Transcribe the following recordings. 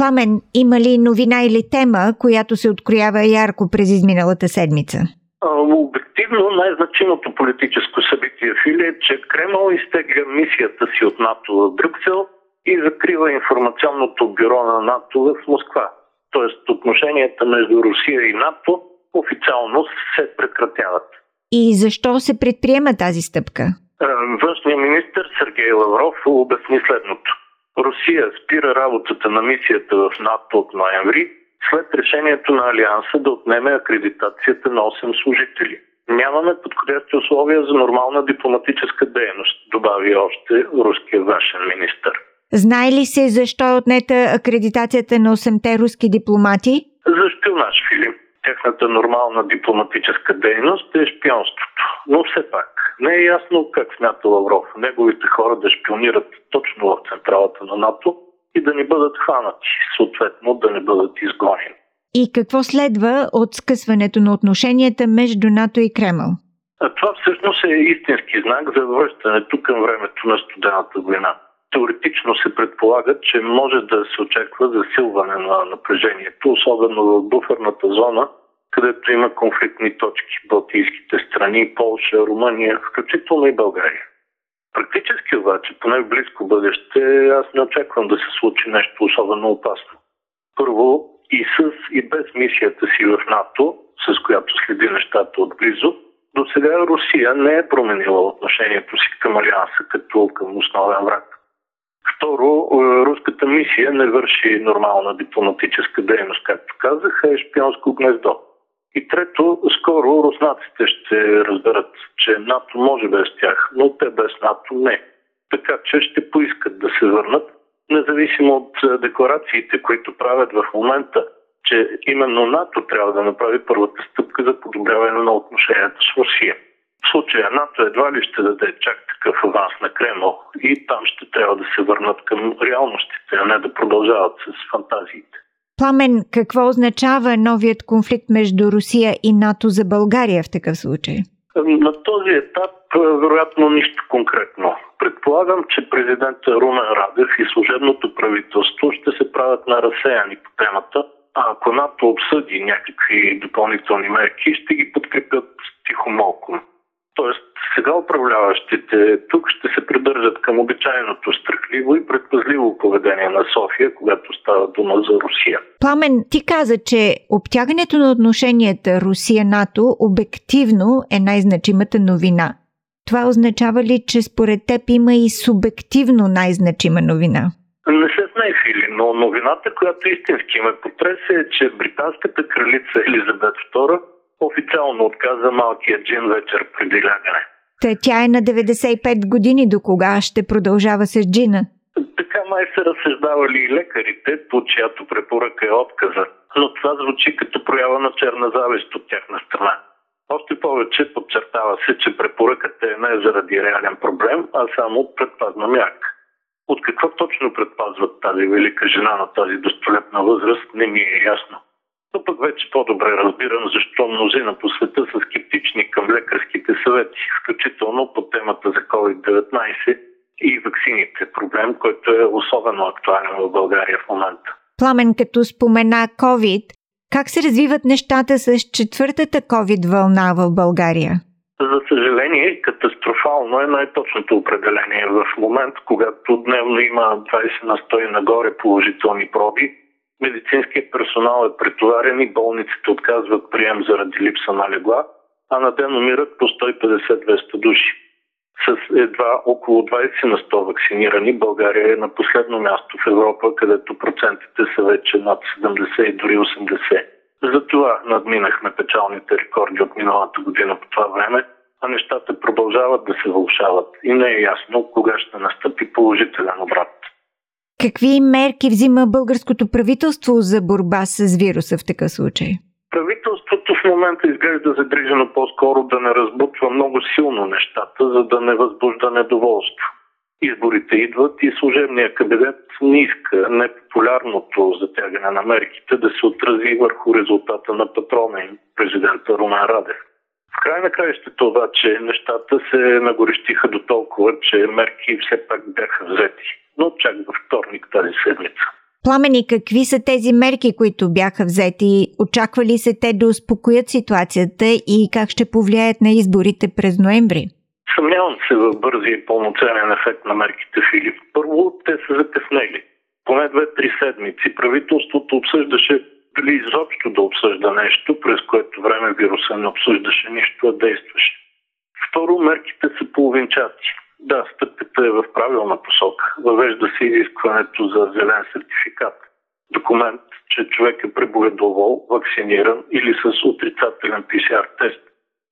Пламен, има ли новина или тема, която се откроява ярко през изминалата седмица? Обективно най-значимото политическо събитие в Или е, че Кремъл изтегля мисията си от НАТО в Брюксел и закрива информационното бюро на НАТО в Москва. Тоест отношенията между Русия и НАТО официално се прекратяват. И защо се предприема тази стъпка? Външният министр Сергей Лавров обясни следното. Русия спира работата на мисията в НАТО от ноември след решението на Алианса да отнеме акредитацията на 8 служители. Нямаме подходящи условия за нормална дипломатическа дейност, добави още руския външен министр. Знае ли се защо е отнета акредитацията на 8-те руски дипломати? За шпионаж, Филип. Тяхната нормална дипломатическа дейност е шпионството. Но все пак, не е ясно как смята Лавров неговите хора да шпионират точно в централата на НАТО и да не бъдат хванати, съответно да не бъдат изгонени. И какво следва от скъсването на отношенията между НАТО и Кремъл? А това всъщност е истински знак за връщането към времето на студената война. Теоретично се предполага, че може да се очаква засилване на напрежението, особено в буферната зона, където има конфликтни точки – Балтийските страни, Полша, Румъния, включително и България. Практически обаче, поне в близко бъдеще, аз не очаквам да се случи нещо особено опасно. Първо, и с и без мисията си в НАТО, с която следи нещата отблизо, до сега Русия не е променила отношението си към Алианса като към основен враг. Второ, руската мисия не върши нормална дипломатическа дейност, както казах, е шпионско гнездо. И трето, скоро руснаците ще разберат, че НАТО може без тях, но те без НАТО не. Така че ще поискат да се върнат, независимо от декларациите, които правят в момента, че именно НАТО трябва да направи първата стъпка за подобряване на отношенията с Русия. В случая НАТО едва ли ще даде чак такъв аванс на Кремъл и там ще трябва да се върнат към реалностите, а не да продължават с фантазиите. Пламен, какво означава новият конфликт между Русия и НАТО за България в такъв случай? На този етап вероятно нищо конкретно. Предполагам, че президента Румен Радев и служебното правителство ще се правят на разсеяни по темата, а ако НАТО обсъди някакви допълнителни мерки, ще ги подкрепят тихомолком. Тоест, сега управляващите тук ще се придържат към обичайното страхливо и предпазливо поведение на София, когато става дума за Русия. Пламен, ти каза, че обтягането на отношенията Русия-НАТО обективно е най-значимата новина. Това означава ли, че според теб има и субективно най-значима новина? Не се знае, Фили, но новината, която истински ме потресе е, че британската кралица Елизабет II официално отказа малкия джин вечер преди лягане. Та тя е на 95 години. До кога ще продължава с джина? Така май са разсъждавали и лекарите, по чиято препоръка е отказа. Но това звучи като проява на черна завист от тяхна страна. Още повече подчертава се, че препоръката е не заради реален проблем, а само предпазна мярка. От какво точно предпазват тази велика жена на тази достолетна възраст, не ми е ясно. Но пък вече по-добре разбирам защо мнозина по света са скептични към лекарските съвети, включително по темата за COVID-19 и ваксините. Проблем, който е особено актуален в България в момента. Пламен, като спомена COVID, как се развиват нещата с четвъртата COVID вълна в България? За съжаление, катастрофално е най-точното определение в момент, когато дневно има 20 на 100 нагоре положителни проби медицинският персонал е претоварен и болниците отказват прием заради липса на легла, а на ден умират по 150-200 души. С едва около 20 на 100 вакцинирани, България е на последно място в Европа, където процентите са вече над 70 и дори 80. Затова надминахме печалните рекорди от миналата година по това време, а нещата продължават да се вълшават и не е ясно кога ще настъпи положителен обрат. Какви мерки взима българското правителство за борба с вируса в такъв случай? Правителството в момента изглежда загрижено по-скоро да не разбутва много силно нещата, за да не възбужда недоволство. Изборите идват и служебният кабинет не иска непопулярното затягане на мерките да се отрази върху резултата на патрона им, президента Румен Радев. В край на краищата обаче нещата се нагорещиха до толкова, че мерки все пак бяха взети. Но чак във вторник тази седмица. Пламени, какви са тези мерки, които бяха взети? Очаква ли се те да успокоят ситуацията и как ще повлияят на изборите през ноември? Съмнявам се в бързия и пълноценен ефект на мерките, Филип. Първо, те са закъснели. Поне две-три седмици правителството обсъждаше дали изобщо да обсъжда нещо, през което време вируса не обсъждаше нищо, а действаше. Второ, мерките са половинчати. Да, стъпката е в правилна посока. Въвежда се изискването за зелен сертификат. Документ, че човек е преболедовал, вакциниран или с отрицателен PCR тест,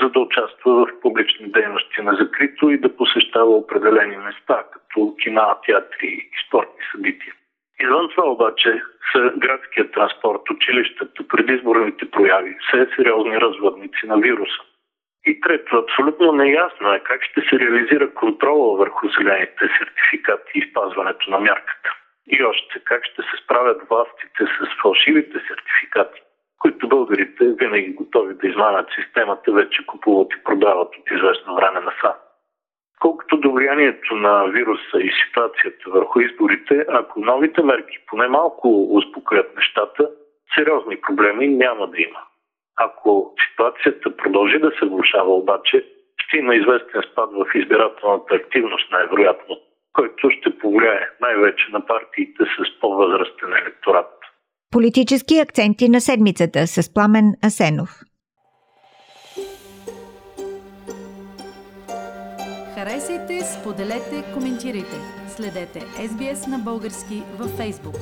за да участва в публични дейности на закрито и да посещава определени места, като кина, театри и спортни събития. Извън това обаче са градският транспорт, училищата, предизборните прояви, все сериозни развъдници на вируса. И трето, абсолютно неясно е как ще се реализира контрола върху зелените сертификати и спазването на мярката. И още как ще се справят властите с фалшивите сертификати, които българите винаги готови да измамят системата, вече купуват и продават от известно време насам. Колкото до влиянието на вируса и ситуацията върху изборите, ако новите мерки поне малко успокоят нещата, сериозни проблеми няма да има. Ако ситуацията продължи да се влушава обаче, ще има известен спад в избирателната активност най-вероятно, който ще повлияе най-вече на партиите с по-възрастен електорат. Политически акценти на седмицата с Пламен Асенов. Харесайте, споделете, коментирайте. Следете SBS на български във Facebook.